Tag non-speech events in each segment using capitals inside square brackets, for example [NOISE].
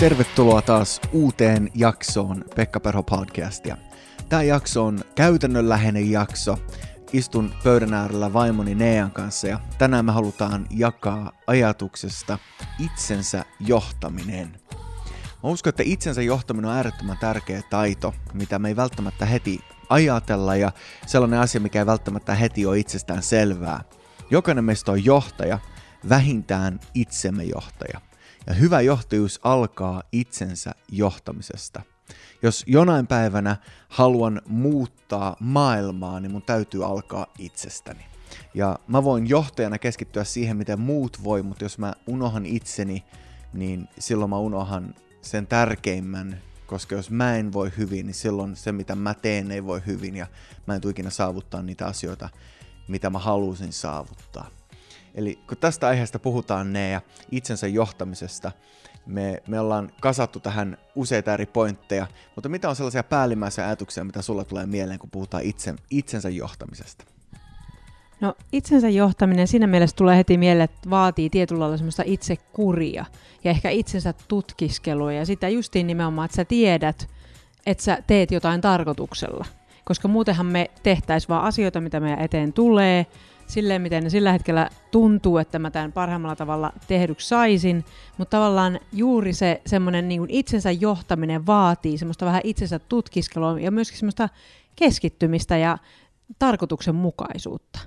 Tervetuloa taas uuteen jaksoon Pekka Perho podcastia. Tämä jakso on käytännönläheinen jakso. Istun pöydän äärellä vaimoni Nean kanssa ja tänään me halutaan jakaa ajatuksesta itsensä johtaminen. Mä uskon, että itsensä johtaminen on äärettömän tärkeä taito, mitä me ei välttämättä heti ajatella ja sellainen asia, mikä ei välttämättä heti ole itsestään selvää. Jokainen meistä on johtaja, vähintään itsemme johtaja. Ja hyvä johtajuus alkaa itsensä johtamisesta. Jos jonain päivänä haluan muuttaa maailmaa, niin mun täytyy alkaa itsestäni. Ja mä voin johtajana keskittyä siihen, miten muut voi, mutta jos mä unohan itseni, niin silloin mä unohan sen tärkeimmän, koska jos mä en voi hyvin, niin silloin se, mitä mä teen, ei voi hyvin ja mä en tule ikinä saavuttaa niitä asioita, mitä mä halusin saavuttaa. Eli kun tästä aiheesta puhutaan ne ja itsensä johtamisesta, me, me ollaan kasattu tähän useita eri pointteja, mutta mitä on sellaisia päällimmäisiä ajatuksia, mitä sulla tulee mieleen, kun puhutaan itse, itsensä johtamisesta? No itsensä johtaminen siinä mielessä tulee heti mieleen, että vaatii tietyllä lailla semmoista itsekuria ja ehkä itsensä tutkiskelua ja sitä justiin nimenomaan, että sä tiedät, että sä teet jotain tarkoituksella. Koska muutenhan me tehtäisiin vaan asioita, mitä meidän eteen tulee, silleen, miten ne sillä hetkellä tuntuu, että mä tämän parhaimmalla tavalla tehdyksi saisin, mutta tavallaan juuri se semmoinen niin itsensä johtaminen vaatii semmoista vähän itsensä tutkiskelua ja myöskin semmoista keskittymistä ja tarkoituksenmukaisuutta.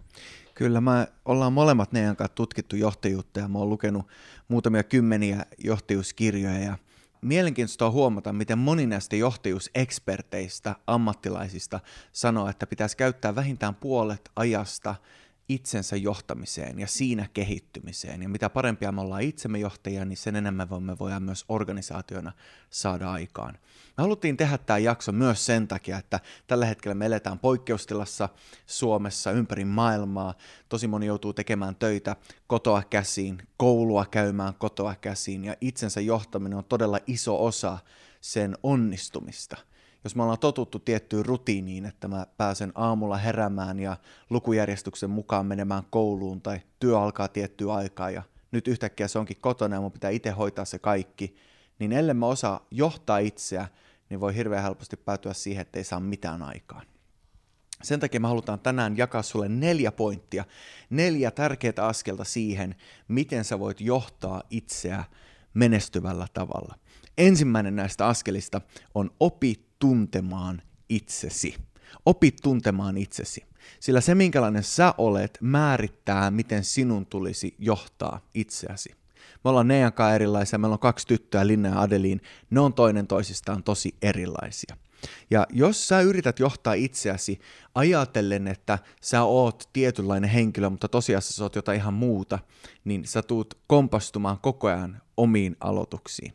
Kyllä, mä ollaan molemmat ne kanssa tutkittu johtajuutta ja mä oon lukenut muutamia kymmeniä johtajuuskirjoja ja mielenkiintoista on huomata, miten moni näistä johtajuuseksperteistä, ammattilaisista sanoo, että pitäisi käyttää vähintään puolet ajasta itsensä johtamiseen ja siinä kehittymiseen. Ja mitä parempia me ollaan itsemme johtajia, niin sen enemmän me voidaan myös organisaationa saada aikaan. Me haluttiin tehdä tämä jakso myös sen takia, että tällä hetkellä me eletään poikkeustilassa Suomessa ympäri maailmaa. Tosi moni joutuu tekemään töitä kotoa käsiin, koulua käymään kotoa käsiin ja itsensä johtaminen on todella iso osa sen onnistumista – jos me ollaan totuttu tiettyyn rutiiniin, että mä pääsen aamulla heräämään ja lukujärjestyksen mukaan menemään kouluun tai työ alkaa tiettyä aikaa ja nyt yhtäkkiä se onkin kotona ja mun pitää itse hoitaa se kaikki, niin ellei mä osaa johtaa itseä, niin voi hirveän helposti päätyä siihen, että ei saa mitään aikaan. Sen takia me halutaan tänään jakaa sulle neljä pointtia, neljä tärkeää askelta siihen, miten sä voit johtaa itseä menestyvällä tavalla. Ensimmäinen näistä askelista on opi tuntemaan itsesi. Opi tuntemaan itsesi. Sillä se, minkälainen sä olet, määrittää, miten sinun tulisi johtaa itseäsi. Me ollaan Neijan kanssa erilaisia, meillä on kaksi tyttöä, Linna ja Adeliin, ne on toinen toisistaan tosi erilaisia. Ja jos sä yrität johtaa itseäsi ajatellen, että sä oot tietynlainen henkilö, mutta tosiasiassa sä oot jotain ihan muuta, niin sä tuut kompastumaan koko ajan omiin aloituksiin.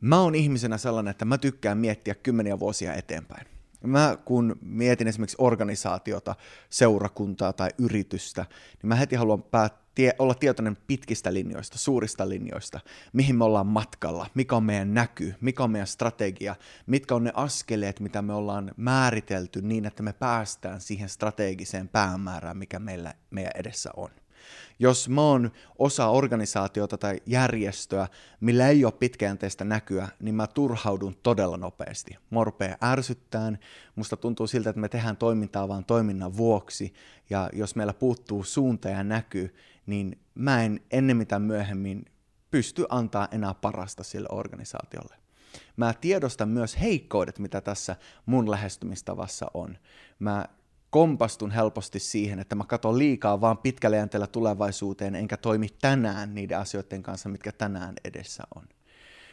Mä oon ihmisenä sellainen, että mä tykkään miettiä kymmeniä vuosia eteenpäin. Mä kun mietin esimerkiksi organisaatiota, seurakuntaa tai yritystä, niin mä heti haluan päät- tie- olla tietoinen pitkistä linjoista, suurista linjoista, mihin me ollaan matkalla, mikä on meidän näky, mikä on meidän strategia, mitkä on ne askeleet, mitä me ollaan määritelty niin, että me päästään siihen strategiseen päämäärään, mikä meillä, meidän edessä on. Jos mä oon osa organisaatiota tai järjestöä, millä ei ole pitkäjänteistä näkyä, niin mä turhaudun todella nopeasti. Mä rupeaa ärsyttään, musta tuntuu siltä, että me tehdään toimintaa vain toiminnan vuoksi, ja jos meillä puuttuu suunta ja näky, niin mä en ennen mitä myöhemmin pysty antaa enää parasta sille organisaatiolle. Mä tiedostan myös heikkoudet, mitä tässä mun lähestymistavassa on. Mä kompastun helposti siihen, että mä katson liikaa vaan pitkällä jänteellä tulevaisuuteen, enkä toimi tänään niiden asioiden kanssa, mitkä tänään edessä on.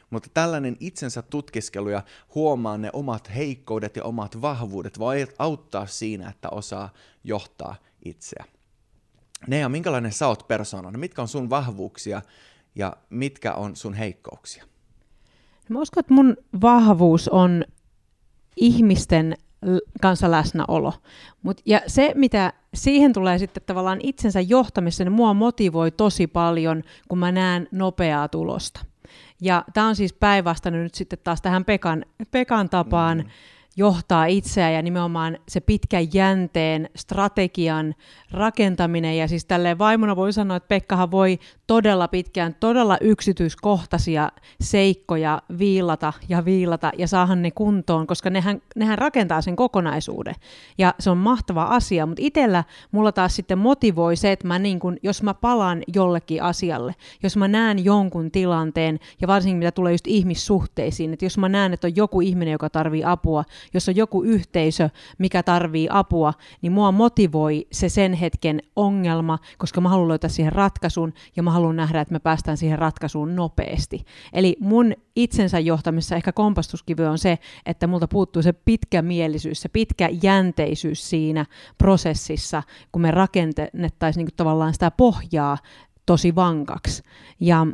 Mutta tällainen itsensä tutkiskelu ja huomaa ne omat heikkoudet ja omat vahvuudet voi auttaa siinä, että osaa johtaa itseä. Nea, minkälainen sä oot persoonana? Mitkä on sun vahvuuksia ja mitkä on sun heikkouksia? Mä uskon, että mun vahvuus on ihmisten kanssa läsnäolo. Mut, ja se, mitä siihen tulee sitten tavallaan itsensä johtamissa, niin mua motivoi tosi paljon, kun mä näen nopeaa tulosta. Ja tämä on siis päinvastainen nyt sitten taas tähän Pekan, Pekan tapaan, mm. Johtaa itseä ja nimenomaan se pitkän jänteen strategian rakentaminen. Ja siis tälleen vaimona voi sanoa, että Pekkahan voi todella pitkään, todella yksityiskohtaisia seikkoja viilata ja viilata ja saahan ne kuntoon, koska nehän, nehän rakentaa sen kokonaisuuden. Ja se on mahtava asia, mutta itsellä mulla taas sitten motivoi se, että mä niin kun, jos mä palaan jollekin asialle, jos mä näen jonkun tilanteen, ja varsinkin mitä tulee just ihmissuhteisiin, että jos mä näen, että on joku ihminen, joka tarvii apua, jos on joku yhteisö, mikä tarvii apua, niin mua motivoi se sen hetken ongelma, koska mä haluan löytää siihen ratkaisun ja mä haluan nähdä, että me päästään siihen ratkaisuun nopeasti. Eli mun itsensä johtamissa ehkä kompastuskivi on se, että multa puuttuu se pitkä mielisyys, se pitkä jänteisyys siinä prosessissa, kun me rakennettaisiin niin tavallaan sitä pohjaa tosi vankaksi. Ja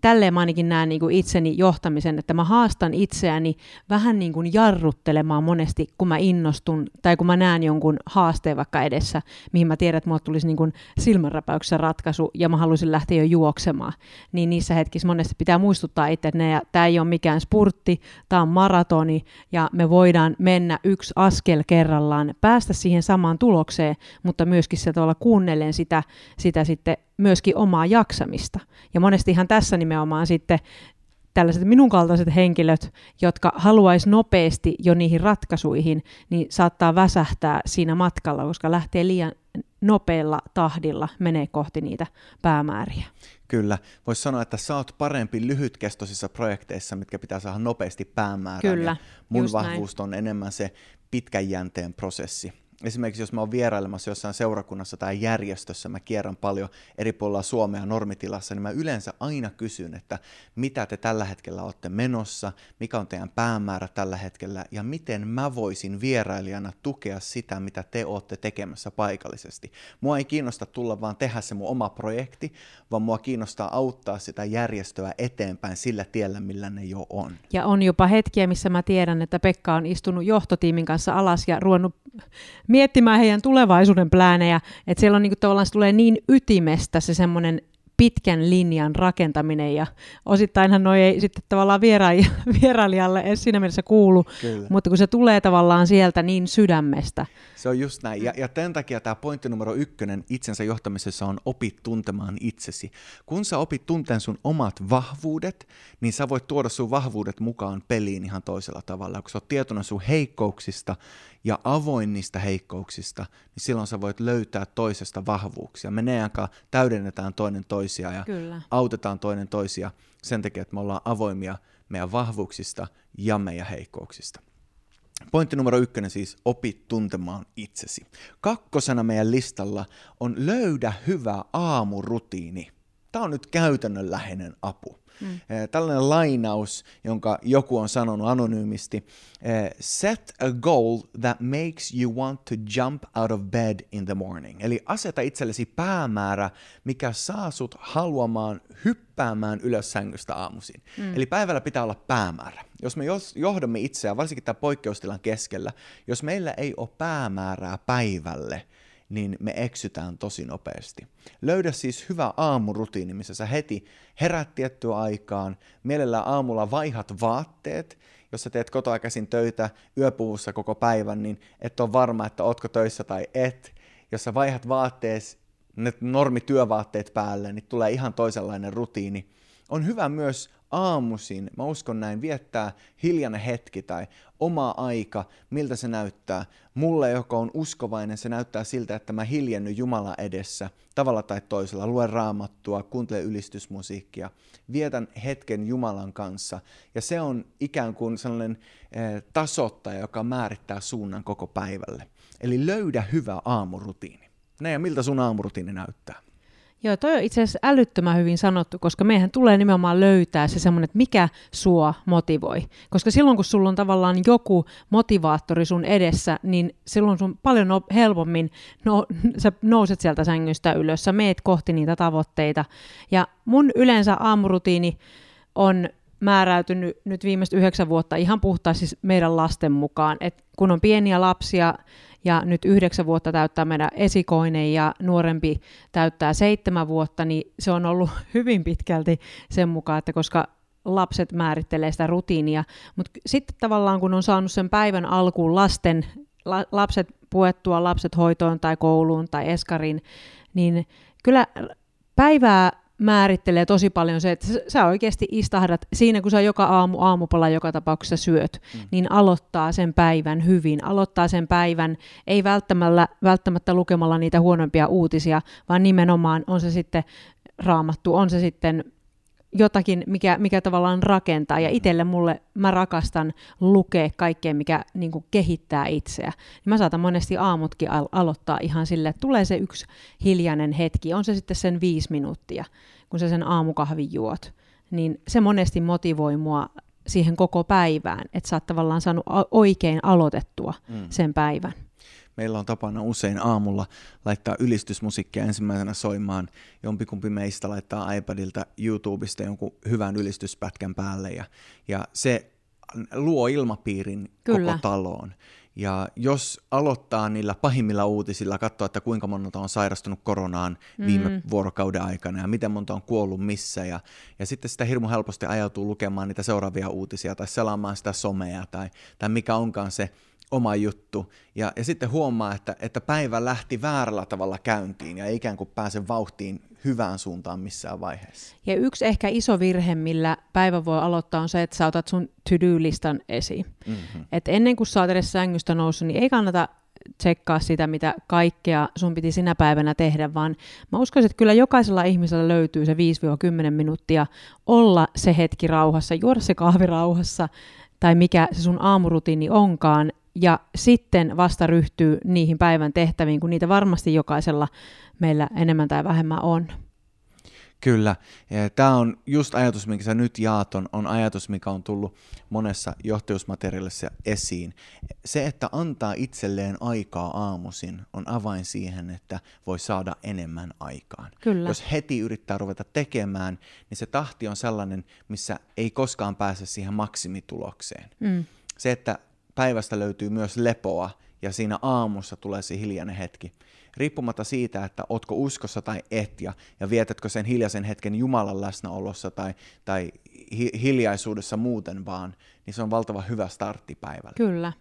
tälleen mä ainakin näen niin kuin itseni johtamisen, että mä haastan itseäni vähän niin kuin jarruttelemaan monesti, kun mä innostun tai kun mä näen jonkun haasteen vaikka edessä, mihin mä tiedän, että mulle tulisi niin kuin silmänräpäyksessä ratkaisu ja mä haluaisin lähteä jo juoksemaan. Niin niissä hetkissä monesti pitää muistuttaa itse, että tämä ei ole mikään spurtti, tämä on maratoni ja me voidaan mennä yksi askel kerrallaan, päästä siihen samaan tulokseen, mutta myöskin se tavalla kuunnellen sitä, sitä sitten myöskin omaa jaksamista. Ja monestihan tässä nimenomaan sitten tällaiset minun kaltaiset henkilöt, jotka haluaisi nopeasti jo niihin ratkaisuihin, niin saattaa väsähtää siinä matkalla, koska lähtee liian nopealla tahdilla menee kohti niitä päämääriä. Kyllä. Voisi sanoa, että sä oot parempi lyhytkestoisissa projekteissa, mitkä pitää saada nopeasti päämäärään. Kyllä, mun vahvuus näin. on enemmän se pitkän jänteen prosessi esimerkiksi jos mä oon vierailemassa jossain seurakunnassa tai järjestössä, mä kierrän paljon eri puolilla Suomea normitilassa, niin mä yleensä aina kysyn, että mitä te tällä hetkellä olette menossa, mikä on teidän päämäärä tällä hetkellä ja miten mä voisin vierailijana tukea sitä, mitä te olette tekemässä paikallisesti. Mua ei kiinnosta tulla vaan tehdä se mun oma projekti, vaan mua kiinnostaa auttaa sitä järjestöä eteenpäin sillä tiellä, millä ne jo on. Ja on jopa hetkiä, missä mä tiedän, että Pekka on istunut johtotiimin kanssa alas ja ruvennut miettimään heidän tulevaisuuden pläänejä, että siellä on niin kuin, tavallaan se tulee niin ytimestä se semmoinen pitkän linjan rakentaminen ja osittainhan noi ei sitten tavallaan [LAUGHS] vierailijalle edes siinä mielessä kuulu, Kyllä. mutta kun se tulee tavallaan sieltä niin sydämestä. Se on just näin. Ja, ja tämän takia tämä pointti numero ykkönen itsensä johtamisessa on opit tuntemaan itsesi. Kun sä opit tunteen sun omat vahvuudet, niin sä voit tuoda sun vahvuudet mukaan peliin ihan toisella tavalla. Kun sä oot tietoinen sun heikkouksista, ja avoin niistä heikkouksista, niin silloin sä voit löytää toisesta vahvuuksia. Me ne täydennetään toinen toisia ja Kyllä. autetaan toinen toisia sen takia, että me ollaan avoimia meidän vahvuuksista ja meidän heikkouksista. Pointti numero ykkönen siis, opi tuntemaan itsesi. Kakkosena meidän listalla on löydä hyvä aamurutiini. Tämä on nyt käytännönläheinen apu. Mm. Tällainen lainaus, jonka joku on sanonut anonyymisti. Eh, Set a goal that makes you want to jump out of bed in the morning. Eli aseta itsellesi päämäärä, mikä saa sut haluamaan hyppäämään ylös sängystä aamuisin. Mm. Eli päivällä pitää olla päämäärä. Jos me johdamme itseään, varsinkin tämän poikkeustilan keskellä, jos meillä ei ole päämäärää päivälle, niin me eksytään tosi nopeasti. Löydä siis hyvä aamurutiini, missä sä heti herät tiettyä aikaan, mielellään aamulla vaihat vaatteet, jos sä teet kotoa käsin töitä yöpuvussa koko päivän, niin et ole varma, että ootko töissä tai et. Jos sä vaihat vaattees, ne normityövaatteet päälle, niin tulee ihan toisenlainen rutiini. On hyvä myös aamuisin, mä uskon näin, viettää hiljainen hetki tai oma aika, miltä se näyttää. Mulle, joka on uskovainen, se näyttää siltä, että mä hiljenny Jumala edessä tavalla tai toisella, luen raamattua, kuuntelen ylistysmusiikkia, vietän hetken Jumalan kanssa. Ja se on ikään kuin sellainen eh, tasottaja, joka määrittää suunnan koko päivälle. Eli löydä hyvä aamurutiini. Näin, miltä sun aamurutiini näyttää? Joo, toi on itse asiassa älyttömän hyvin sanottu, koska meidän tulee nimenomaan löytää se semmoinen, että mikä sua motivoi. Koska silloin, kun sulla on tavallaan joku motivaattori sun edessä, niin silloin sun paljon no, helpommin no, sä nouset sieltä sängystä ylös, sä meet kohti niitä tavoitteita. Ja mun yleensä aamurutiini on määräytynyt nyt viimeiset yhdeksän vuotta ihan puhtaasti siis meidän lasten mukaan. Et kun on pieniä lapsia, ja nyt yhdeksän vuotta täyttää meidän esikoinen ja nuorempi täyttää seitsemän vuotta, niin se on ollut [LAUGHS] hyvin pitkälti sen mukaan, että koska lapset määrittelee sitä rutiinia, mutta sitten tavallaan kun on saanut sen päivän alkuun lasten, la, lapset puettua lapset hoitoon tai kouluun tai eskarin, niin kyllä päivää määrittelee tosi paljon se, että sä oikeasti istahdat siinä, kun sä joka aamu aamupala joka tapauksessa syöt, mm. niin aloittaa sen päivän hyvin. Aloittaa sen päivän ei välttämättä, välttämättä lukemalla niitä huonompia uutisia, vaan nimenomaan on se sitten raamattu, on se sitten jotakin, mikä, mikä tavallaan rakentaa. Ja itselle mulle, mä rakastan lukea kaikkea, mikä niin kuin kehittää itseä. Niin mä saatan monesti aamutkin al- aloittaa ihan sille, että tulee se yksi hiljainen hetki. On se sitten sen viisi minuuttia, kun sä sen aamukahvin juot. Niin se monesti motivoi mua siihen koko päivään, että sä oot tavallaan saanut oikein aloitettua mm. sen päivän meillä on tapana usein aamulla laittaa ylistysmusiikkia ensimmäisenä soimaan. Jompikumpi meistä laittaa iPadilta YouTubesta jonkun hyvän ylistyspätkän päälle ja, ja se luo ilmapiirin Kyllä. koko taloon. Ja jos aloittaa niillä pahimmilla uutisilla, katsoa, että kuinka monta on sairastunut koronaan viime mm. vuorokauden aikana ja miten monta on kuollut missä, ja, ja sitten sitä hirmu helposti ajautuu lukemaan niitä seuraavia uutisia tai selaamaan sitä somea tai, tai mikä onkaan se oma juttu. Ja, ja sitten huomaa, että, että päivä lähti väärällä tavalla käyntiin ja ei ikään kuin pääse vauhtiin hyvään suuntaan missään vaiheessa. Ja yksi ehkä iso virhe, millä päivä voi aloittaa, on se, että sä otat sun to-do-listan esiin. Mm-hmm. Et ennen kuin sä oot edes sängystä noussut, niin ei kannata tsekkaa sitä, mitä kaikkea sun piti sinä päivänä tehdä, vaan mä uskoisin, että kyllä jokaisella ihmisellä löytyy se 5-10 minuuttia olla se hetki rauhassa, juoda se kahvi rauhassa, tai mikä se sun aamurutiini onkaan, ja sitten vasta ryhtyy niihin päivän tehtäviin, kun niitä varmasti jokaisella meillä enemmän tai vähemmän on. Kyllä. Tämä on just ajatus, minkä sä nyt jaat, on, on ajatus, mikä on tullut monessa johtajuusmateriaalissa esiin. Se, että antaa itselleen aikaa aamuisin, on avain siihen, että voi saada enemmän aikaan. Kyllä. Jos heti yrittää ruveta tekemään, niin se tahti on sellainen, missä ei koskaan pääse siihen maksimitulokseen. Mm. Se, että päivästä löytyy myös lepoa ja siinä aamussa tulee se hiljainen hetki. Riippumatta siitä, että ootko uskossa tai et ja, ja vietätkö sen hiljaisen hetken Jumalan läsnäolossa tai, tai hi- hiljaisuudessa muuten vaan, niin se on valtava hyvä startti päivällä. Kyllä.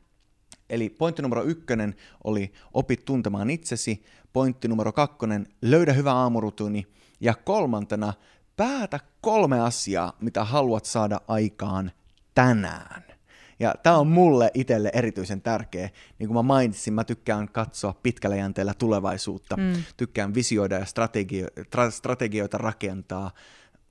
Eli pointti numero ykkönen oli opit tuntemaan itsesi, pointti numero kakkonen, löydä hyvä aamurutuni ja kolmantena päätä kolme asiaa, mitä haluat saada aikaan tänään. Ja tämä on mulle itselle erityisen tärkeä. Niin kuin mä mainitsin, mä tykkään katsoa pitkällä jänteellä tulevaisuutta. Mm. Tykkään visioida ja strategio- tra- strategioita rakentaa.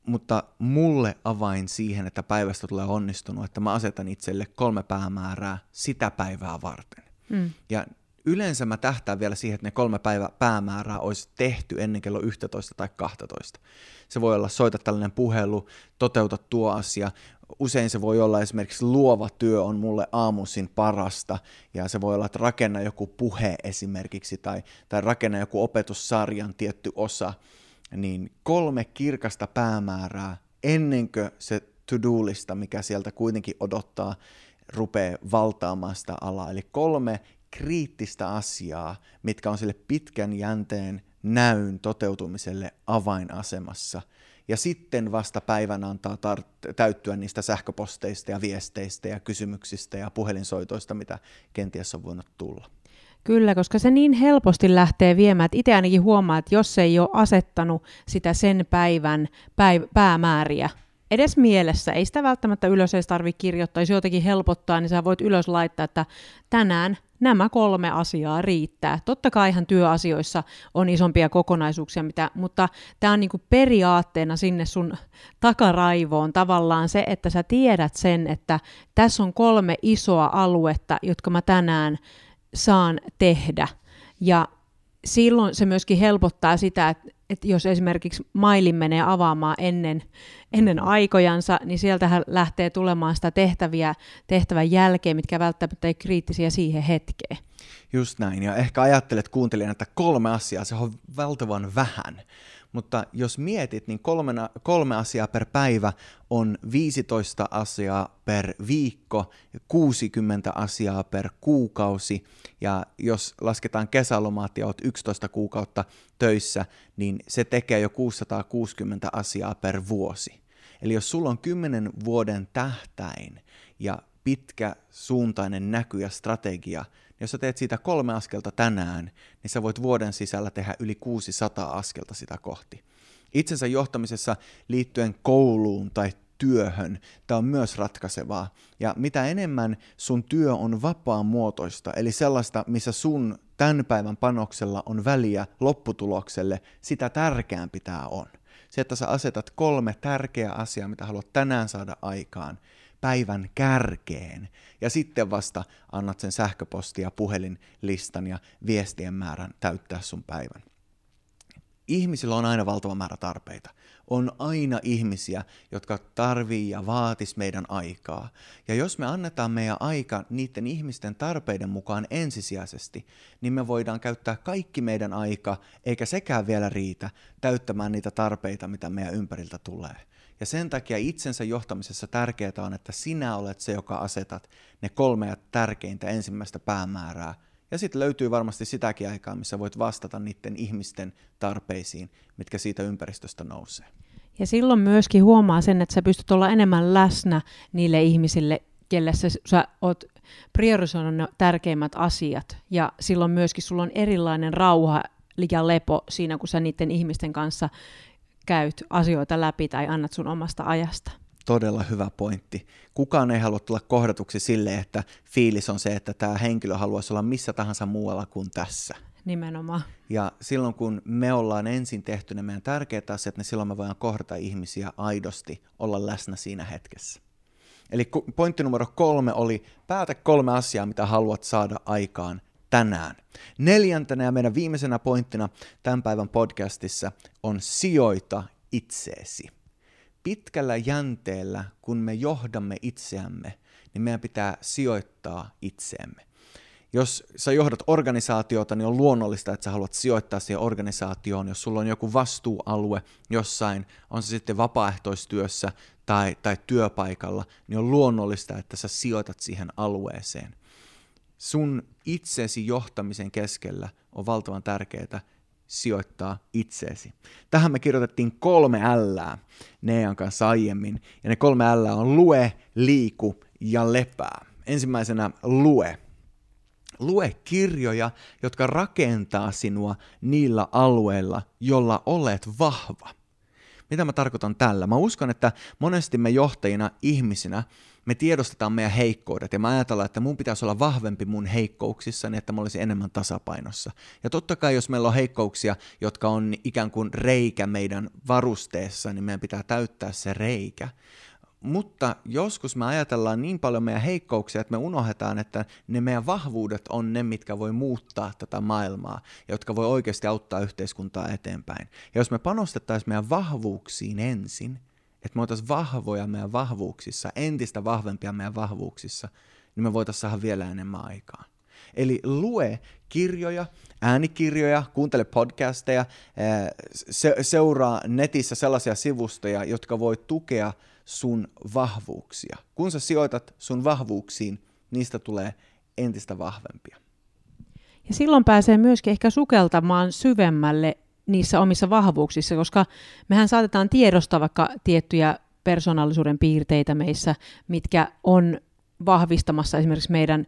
Mutta mulle avain siihen, että päivästä tulee onnistunut, että mä asetan itselle kolme päämäärää sitä päivää varten. Mm. Ja yleensä mä tähtään vielä siihen, että ne kolme päivä päämäärää olisi tehty ennen kello 11 tai 12. Se voi olla soita tällainen puhelu, toteuta tuo asia, usein se voi olla esimerkiksi luova työ on mulle aamuisin parasta, ja se voi olla, että rakenna joku puhe esimerkiksi, tai, tai rakenna joku opetussarjan tietty osa, niin kolme kirkasta päämäärää ennen kuin se to-do-lista, mikä sieltä kuitenkin odottaa, rupeaa valtaamaan sitä alaa. Eli kolme kriittistä asiaa, mitkä on sille pitkän jänteen näyn toteutumiselle avainasemassa – ja sitten vasta päivän antaa tar- täyttyä niistä sähköposteista ja viesteistä ja kysymyksistä ja puhelinsoitoista, mitä kenties on voinut tulla. Kyllä, koska se niin helposti lähtee viemään, että itse ainakin huomaa, että jos ei ole asettanut sitä sen päivän päiv- päämääriä edes mielessä, ei sitä välttämättä ylös edes tarvitse kirjoittaa, jos jotenkin helpottaa, niin sä voit ylös laittaa, että tänään nämä kolme asiaa riittää. Totta kai ihan työasioissa on isompia kokonaisuuksia, mitä, mutta tämä on niinku periaatteena sinne sun takaraivoon tavallaan se, että sä tiedät sen, että tässä on kolme isoa aluetta, jotka mä tänään saan tehdä. Ja silloin se myöskin helpottaa sitä, että, että jos esimerkiksi mailin menee avaamaan ennen, ennen aikojansa, niin sieltähän lähtee tulemaan sitä tehtäviä tehtävän jälkeen, mitkä välttämättä ei kriittisiä siihen hetkeen. Just näin, ja ehkä ajattelet kuuntelijana, että kolme asiaa, se on valtavan vähän. Mutta jos mietit, niin kolmena, kolme asiaa per päivä on 15 asiaa per viikko, 60 asiaa per kuukausi, ja jos lasketaan kesälomaat ja olet 11 kuukautta töissä, niin se tekee jo 660 asiaa per vuosi. Eli jos sulla on kymmenen vuoden tähtäin ja pitkä suuntainen näky ja strategia, jos sä teet siitä kolme askelta tänään, niin sä voit vuoden sisällä tehdä yli 600 askelta sitä kohti. Itsensä johtamisessa liittyen kouluun tai työhön. Tämä on myös ratkaisevaa. Ja mitä enemmän sun työ on vapaa muotoista, eli sellaista, missä sun tämän päivän panoksella on väliä lopputulokselle, sitä tärkeämpi tämä on. Se, että sä asetat kolme tärkeää asiaa, mitä haluat tänään saada aikaan, päivän kärkeen, ja sitten vasta annat sen sähköpostia, puhelinlistan ja viestien määrän täyttää sun päivän. Ihmisillä on aina valtava määrä tarpeita. On aina ihmisiä, jotka tarvii ja vaatis meidän aikaa. Ja jos me annetaan meidän aika niiden ihmisten tarpeiden mukaan ensisijaisesti, niin me voidaan käyttää kaikki meidän aika, eikä sekään vielä riitä, täyttämään niitä tarpeita, mitä meidän ympäriltä tulee. Ja sen takia itsensä johtamisessa tärkeää on, että sinä olet se, joka asetat ne kolmea tärkeintä ensimmäistä päämäärää – ja sitten löytyy varmasti sitäkin aikaa, missä voit vastata niiden ihmisten tarpeisiin, mitkä siitä ympäristöstä nousee. Ja silloin myöskin huomaa sen, että sä pystyt olla enemmän läsnä niille ihmisille, kelle sä, sä oot priorisoinut ne tärkeimmät asiat. Ja silloin myöskin sulla on erilainen rauha ja lepo siinä, kun sä niiden ihmisten kanssa käyt asioita läpi tai annat sun omasta ajasta todella hyvä pointti. Kukaan ei halua tulla kohdatuksi sille, että fiilis on se, että tämä henkilö haluaisi olla missä tahansa muualla kuin tässä. Nimenomaan. Ja silloin kun me ollaan ensin tehty ne meidän tärkeät asiat, niin silloin me voidaan kohdata ihmisiä aidosti, olla läsnä siinä hetkessä. Eli pointti numero kolme oli, päätä kolme asiaa, mitä haluat saada aikaan tänään. Neljäntenä ja meidän viimeisenä pointtina tämän päivän podcastissa on sijoita itseesi pitkällä jänteellä, kun me johdamme itseämme, niin meidän pitää sijoittaa itseemme. Jos sä johdat organisaatiota, niin on luonnollista, että sä haluat sijoittaa siihen organisaatioon. Jos sulla on joku vastuualue jossain, on se sitten vapaaehtoistyössä tai, tai työpaikalla, niin on luonnollista, että sä sijoitat siihen alueeseen. Sun itsesi johtamisen keskellä on valtavan tärkeää, sijoittaa itseesi. Tähän me kirjoitettiin kolme L Nean kanssa aiemmin, ja ne kolme L on lue, liiku ja lepää. Ensimmäisenä lue. Lue kirjoja, jotka rakentaa sinua niillä alueilla, jolla olet vahva. Mitä mä tarkoitan tällä? Mä uskon, että monesti me johtajina ihmisinä me tiedostetaan meidän heikkoudet ja me ajatellaan, että mun pitäisi olla vahvempi mun heikkouksissa, niin että mä olisin enemmän tasapainossa. Ja totta kai, jos meillä on heikkouksia, jotka on ikään kuin reikä meidän varusteessa, niin meidän pitää täyttää se reikä. Mutta joskus me ajatellaan niin paljon meidän heikkouksia, että me unohdetaan, että ne meidän vahvuudet on ne, mitkä voi muuttaa tätä maailmaa, jotka voi oikeasti auttaa yhteiskuntaa eteenpäin. Ja jos me panostettaisiin meidän vahvuuksiin ensin, että me oltaisiin vahvoja meidän vahvuuksissa, entistä vahvempia meidän vahvuuksissa, niin me voitaisiin saada vielä enemmän aikaa. Eli lue kirjoja, äänikirjoja, kuuntele podcasteja, se, seuraa netissä sellaisia sivustoja, jotka voi tukea sun vahvuuksia. Kun sä sijoitat sun vahvuuksiin, niistä tulee entistä vahvempia. Ja silloin pääsee myöskin ehkä sukeltamaan syvemmälle niissä omissa vahvuuksissa, koska mehän saatetaan tiedostaa vaikka tiettyjä persoonallisuuden piirteitä meissä, mitkä on vahvistamassa esimerkiksi meidän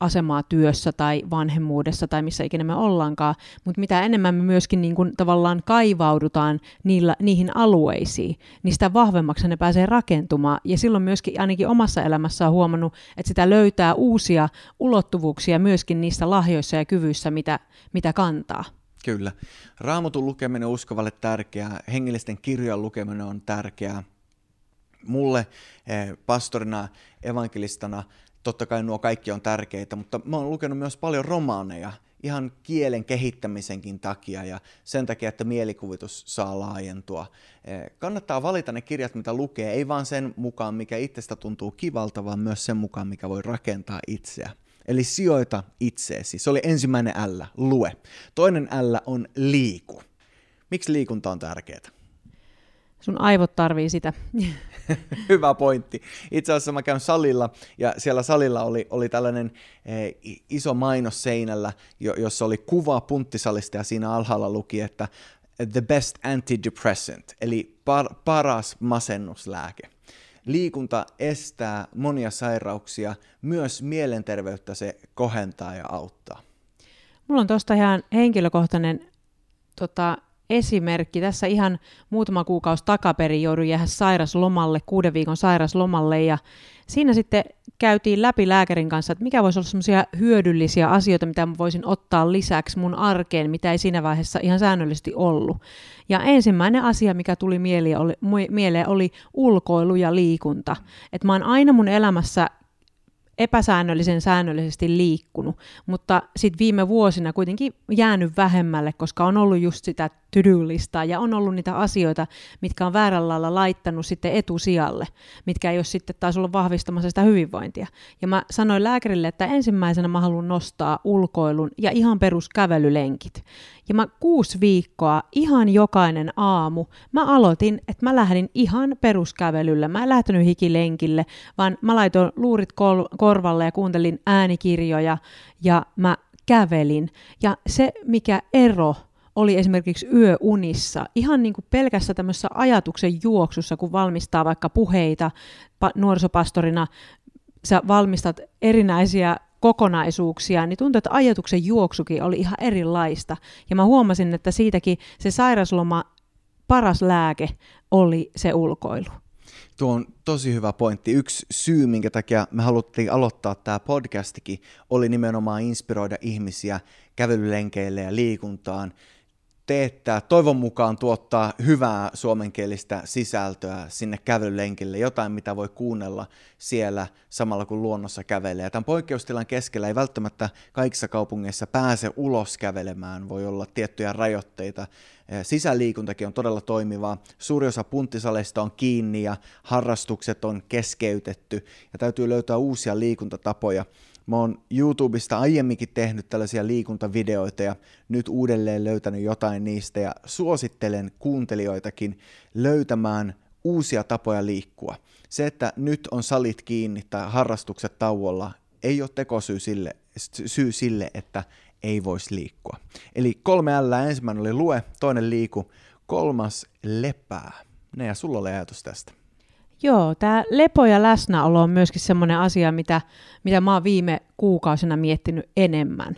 asemaa työssä tai vanhemmuudessa tai missä ikinä me ollaankaan, mutta mitä enemmän me myöskin niin kuin tavallaan kaivaudutaan niillä, niihin alueisiin, niin sitä vahvemmaksi ne pääsee rakentumaan. Ja silloin myöskin ainakin omassa elämässä on huomannut, että sitä löytää uusia ulottuvuuksia myöskin niissä lahjoissa ja kyvyissä, mitä, mitä kantaa. Kyllä. Raamatun lukeminen on uskovalle tärkeää, hengellisten kirjojen lukeminen on tärkeää. Mulle eh, pastorina, evankelistana, totta kai nuo kaikki on tärkeitä, mutta mä oon lukenut myös paljon romaaneja ihan kielen kehittämisenkin takia ja sen takia, että mielikuvitus saa laajentua. Eh, kannattaa valita ne kirjat, mitä lukee, ei vaan sen mukaan, mikä itsestä tuntuu kivalta, vaan myös sen mukaan, mikä voi rakentaa itseä. Eli sijoita itseesi. Se oli ensimmäinen L, lue. Toinen L on liiku. Miksi liikunta on tärkeää? Sun aivot tarvii sitä. [LAUGHS] Hyvä pointti. Itse asiassa mä käyn salilla, ja siellä salilla oli, oli tällainen eh, iso mainos seinällä, jo, jossa oli kuva punttisalista, ja siinä alhaalla luki, että the best antidepressant, eli par- paras masennuslääke. Liikunta estää monia sairauksia, myös mielenterveyttä se kohentaa ja auttaa. Mulla on tuosta ihan henkilökohtainen tota, esimerkki. Tässä ihan muutama kuukausi takaperin jouduin jäädä sairaslomalle, kuuden viikon sairaslomalle, ja siinä sitten käytiin läpi lääkärin kanssa, että mikä voisi olla sellaisia hyödyllisiä asioita, mitä mä voisin ottaa lisäksi mun arkeen, mitä ei siinä vaiheessa ihan säännöllisesti ollut. Ja ensimmäinen asia, mikä tuli mieleen, oli, mieleen, oli ulkoilu ja liikunta. Et mä oon aina mun elämässä epäsäännöllisen säännöllisesti liikkunut, mutta sitten viime vuosina kuitenkin jäänyt vähemmälle, koska on ollut just sitä to-do-listaa ja on ollut niitä asioita, mitkä on väärällä lailla laittanut sitten etusijalle, mitkä ei ole sitten taas ollut vahvistamassa sitä hyvinvointia. Ja mä sanoin lääkärille, että ensimmäisenä mä haluan nostaa ulkoilun ja ihan peruskävelylenkit. Ja mä kuusi viikkoa, ihan jokainen aamu, mä aloitin, että mä lähdin ihan peruskävelylle. Mä en lähtenyt hikilenkille, vaan mä laitoin luurit kol- korvalle ja kuuntelin äänikirjoja ja mä kävelin. Ja se, mikä ero oli esimerkiksi yöunissa, ihan niin kuin pelkässä tämmöisessä ajatuksen juoksussa, kun valmistaa vaikka puheita pa- nuorisopastorina, sä valmistat erinäisiä kokonaisuuksia, niin tuntuu, että ajatuksen juoksukin oli ihan erilaista. Ja mä huomasin, että siitäkin se sairasloma paras lääke oli se ulkoilu. Tuo on tosi hyvä pointti. Yksi syy, minkä takia me haluttiin aloittaa tämä podcastikin, oli nimenomaan inspiroida ihmisiä kävelylenkeille ja liikuntaan teettää, toivon mukaan tuottaa hyvää suomenkielistä sisältöä sinne kävelylenkille, jotain mitä voi kuunnella siellä samalla kun luonnossa kävelee. Ja tämän poikkeustilan keskellä ei välttämättä kaikissa kaupungeissa pääse ulos kävelemään, voi olla tiettyjä rajoitteita. Sisäliikuntakin on todella toimivaa. Suuri osa punttisaleista on kiinni ja harrastukset on keskeytetty ja täytyy löytää uusia liikuntatapoja. Mä oon YouTubesta aiemminkin tehnyt tällaisia liikuntavideoita ja nyt uudelleen löytänyt jotain niistä ja suosittelen kuuntelijoitakin löytämään uusia tapoja liikkua. Se, että nyt on salit kiinni tai harrastukset tauolla, ei ole tekosyy sille, syy sille, että ei voisi liikkua. Eli kolme L, ensimmäinen oli lue, toinen liiku, kolmas lepää. Ne ja sulla oli ajatus tästä. Joo, tämä lepo ja läsnäolo on myöskin semmoinen asia, mitä, mitä mä oon viime kuukausina miettinyt enemmän.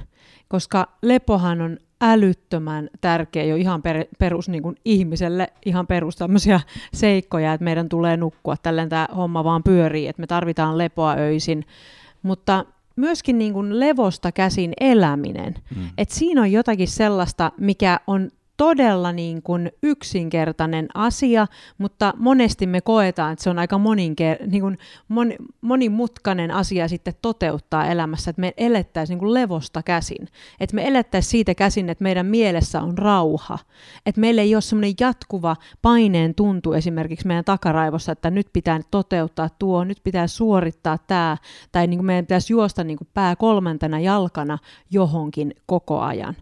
Koska lepohan on älyttömän tärkeä jo ihan per, perus niin kuin ihmiselle, ihan perus tämmöisiä seikkoja, että meidän tulee nukkua, tälleen tämä homma vaan pyörii, että me tarvitaan lepoa öisin. Mutta myöskin niin kuin levosta käsin eläminen. Mm. että siinä on jotakin sellaista, mikä on todella niin kuin yksinkertainen asia, mutta monesti me koetaan, että se on aika moninker- niin kuin mon, monimutkainen asia sitten toteuttaa elämässä, että me elettäisiin niin kuin levosta käsin, että me elettäisiin siitä käsin, että meidän mielessä on rauha, että meillä ei ole semmoinen jatkuva paineen tuntu esimerkiksi meidän takaraivossa, että nyt pitää toteuttaa tuo, nyt pitää suorittaa tämä, tai niin kuin meidän pitäisi juosta niin kuin pää kolmantena jalkana johonkin koko ajan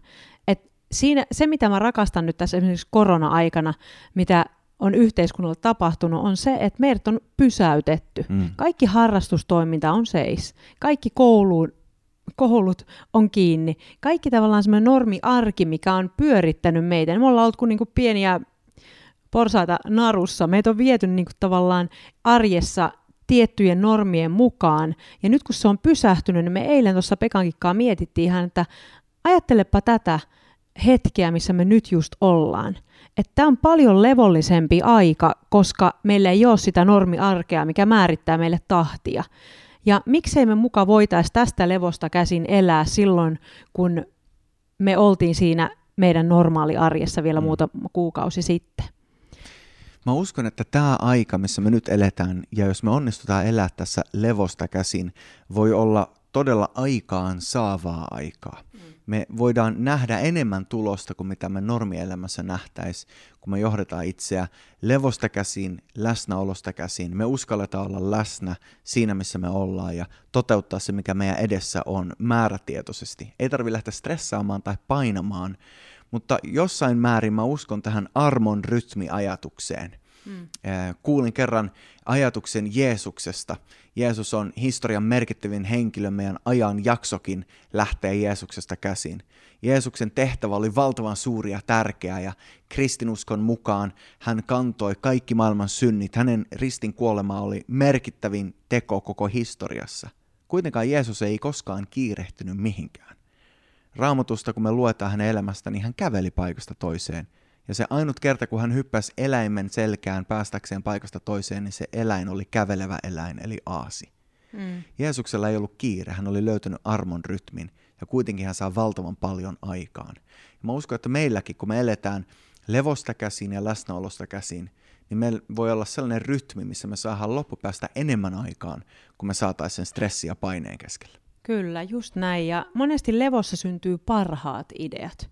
siinä, se, mitä mä rakastan nyt tässä esimerkiksi korona-aikana, mitä on yhteiskunnalla tapahtunut, on se, että meidät on pysäytetty. Mm. Kaikki harrastustoiminta on seis. Kaikki kouluun, koulut on kiinni. Kaikki tavallaan semmoinen normi-arki, mikä on pyörittänyt meitä. Me ollaan ollut kuin niinku pieniä porsaita narussa. Meitä on viety niinku tavallaan arjessa tiettyjen normien mukaan. Ja nyt kun se on pysähtynyt, niin me eilen tuossa Pekankin mietittiin ihan, että ajattelepa tätä, hetkeä, missä me nyt just ollaan. Että tämä on paljon levollisempi aika, koska meillä ei ole sitä normiarkea, mikä määrittää meille tahtia. Ja miksei me muka voitaisiin tästä levosta käsin elää silloin, kun me oltiin siinä meidän normaali arjessa vielä mm. muutama kuukausi sitten. Mä uskon, että tämä aika, missä me nyt eletään, ja jos me onnistutaan elää tässä levosta käsin, voi olla todella aikaan saavaa aikaa. Me voidaan nähdä enemmän tulosta kuin mitä me normielämässä nähtäisi, kun me johdetaan itseä levosta käsin, läsnäolosta käsin. Me uskalletaan olla läsnä siinä, missä me ollaan ja toteuttaa se, mikä meidän edessä on määrätietoisesti. Ei tarvitse lähteä stressaamaan tai painamaan, mutta jossain määrin mä uskon tähän armon rytmiajatukseen – Mm. Kuulin kerran ajatuksen Jeesuksesta. Jeesus on historian merkittävin henkilö, meidän ajan jaksokin lähtee Jeesuksesta käsin. Jeesuksen tehtävä oli valtavan suuri ja tärkeä ja kristinuskon mukaan hän kantoi kaikki maailman synnit. Hänen ristin kuolema oli merkittävin teko koko historiassa. Kuitenkaan Jeesus ei koskaan kiirehtynyt mihinkään. Raamatusta, kun me luetaan hänen elämästä, niin hän käveli paikasta toiseen. Ja se ainut kerta, kun hän hyppäsi eläimen selkään päästäkseen paikasta toiseen, niin se eläin oli kävelevä eläin, eli aasi. Mm. Jeesuksella ei ollut kiire, hän oli löytänyt armon rytmin, ja kuitenkin hän saa valtavan paljon aikaan. Ja mä uskon, että meilläkin, kun me eletään levosta käsin ja läsnäolosta käsin, niin meillä voi olla sellainen rytmi, missä me saadaan loppupäästä enemmän aikaan, kun me saataisiin sen stressi ja paineen keskellä. Kyllä, just näin. Ja monesti levossa syntyy parhaat ideat.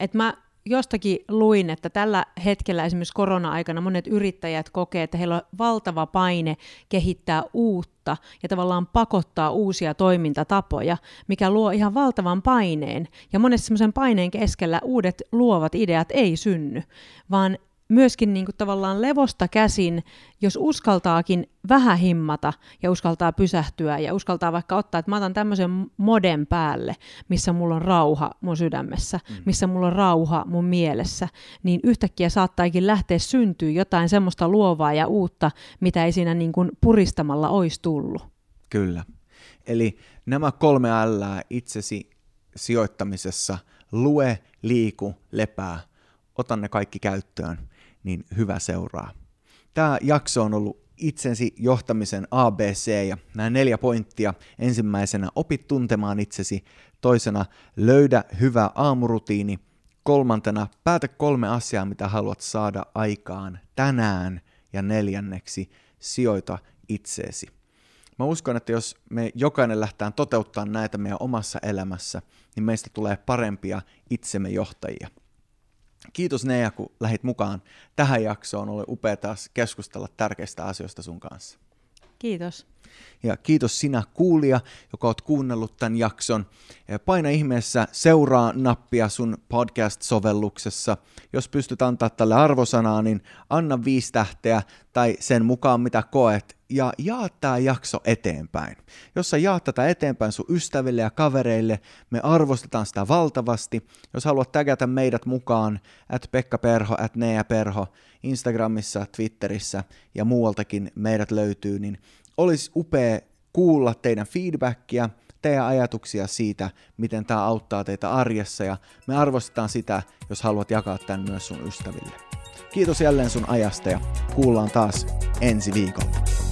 Et mä jostakin luin, että tällä hetkellä esimerkiksi korona-aikana monet yrittäjät kokee, että heillä on valtava paine kehittää uutta ja tavallaan pakottaa uusia toimintatapoja, mikä luo ihan valtavan paineen. Ja monesti semmoisen paineen keskellä uudet luovat ideat ei synny, vaan myöskin niin kuin tavallaan levosta käsin, jos uskaltaakin vähän himmata ja uskaltaa pysähtyä ja uskaltaa vaikka ottaa, että mä otan tämmöisen moden päälle, missä mulla on rauha mun sydämessä, mm. missä mulla on rauha mun mielessä, niin yhtäkkiä saattaakin lähteä syntyä jotain semmoista luovaa ja uutta, mitä ei siinä niin kuin puristamalla olisi tullut. Kyllä. Eli nämä kolme L itsesi sijoittamisessa, lue, liiku, lepää, ota ne kaikki käyttöön niin hyvä seuraa. Tämä jakso on ollut itsensä johtamisen ABC ja nämä neljä pointtia. Ensimmäisenä opit tuntemaan itsesi, toisena löydä hyvä aamurutiini, kolmantena päätä kolme asiaa, mitä haluat saada aikaan tänään ja neljänneksi sijoita itseesi. Mä uskon, että jos me jokainen lähtään toteuttamaan näitä meidän omassa elämässä, niin meistä tulee parempia itsemme johtajia. Kiitos Nea, kun lähit mukaan tähän jaksoon. Oli upea taas keskustella tärkeistä asioista sun kanssa. Kiitos. Ja kiitos sinä kuulija, joka oot kuunnellut tämän jakson. Paina ihmeessä seuraa nappia sun podcast-sovelluksessa. Jos pystyt antaa tälle arvosanaa, niin anna viisi tähteä tai sen mukaan mitä koet ja jaa tämä jakso eteenpäin. Jos sä jaat tätä eteenpäin sun ystäville ja kavereille, me arvostetaan sitä valtavasti. Jos haluat tägätä meidät mukaan, at Pekka Perho, at Nea Perho, Instagramissa, Twitterissä ja muualtakin meidät löytyy, niin olisi upea kuulla teidän feedbackia, teidän ajatuksia siitä, miten tämä auttaa teitä arjessa ja me arvostetaan sitä, jos haluat jakaa tämän myös sun ystäville. Kiitos jälleen sun ajasta ja kuullaan taas ensi viikolla.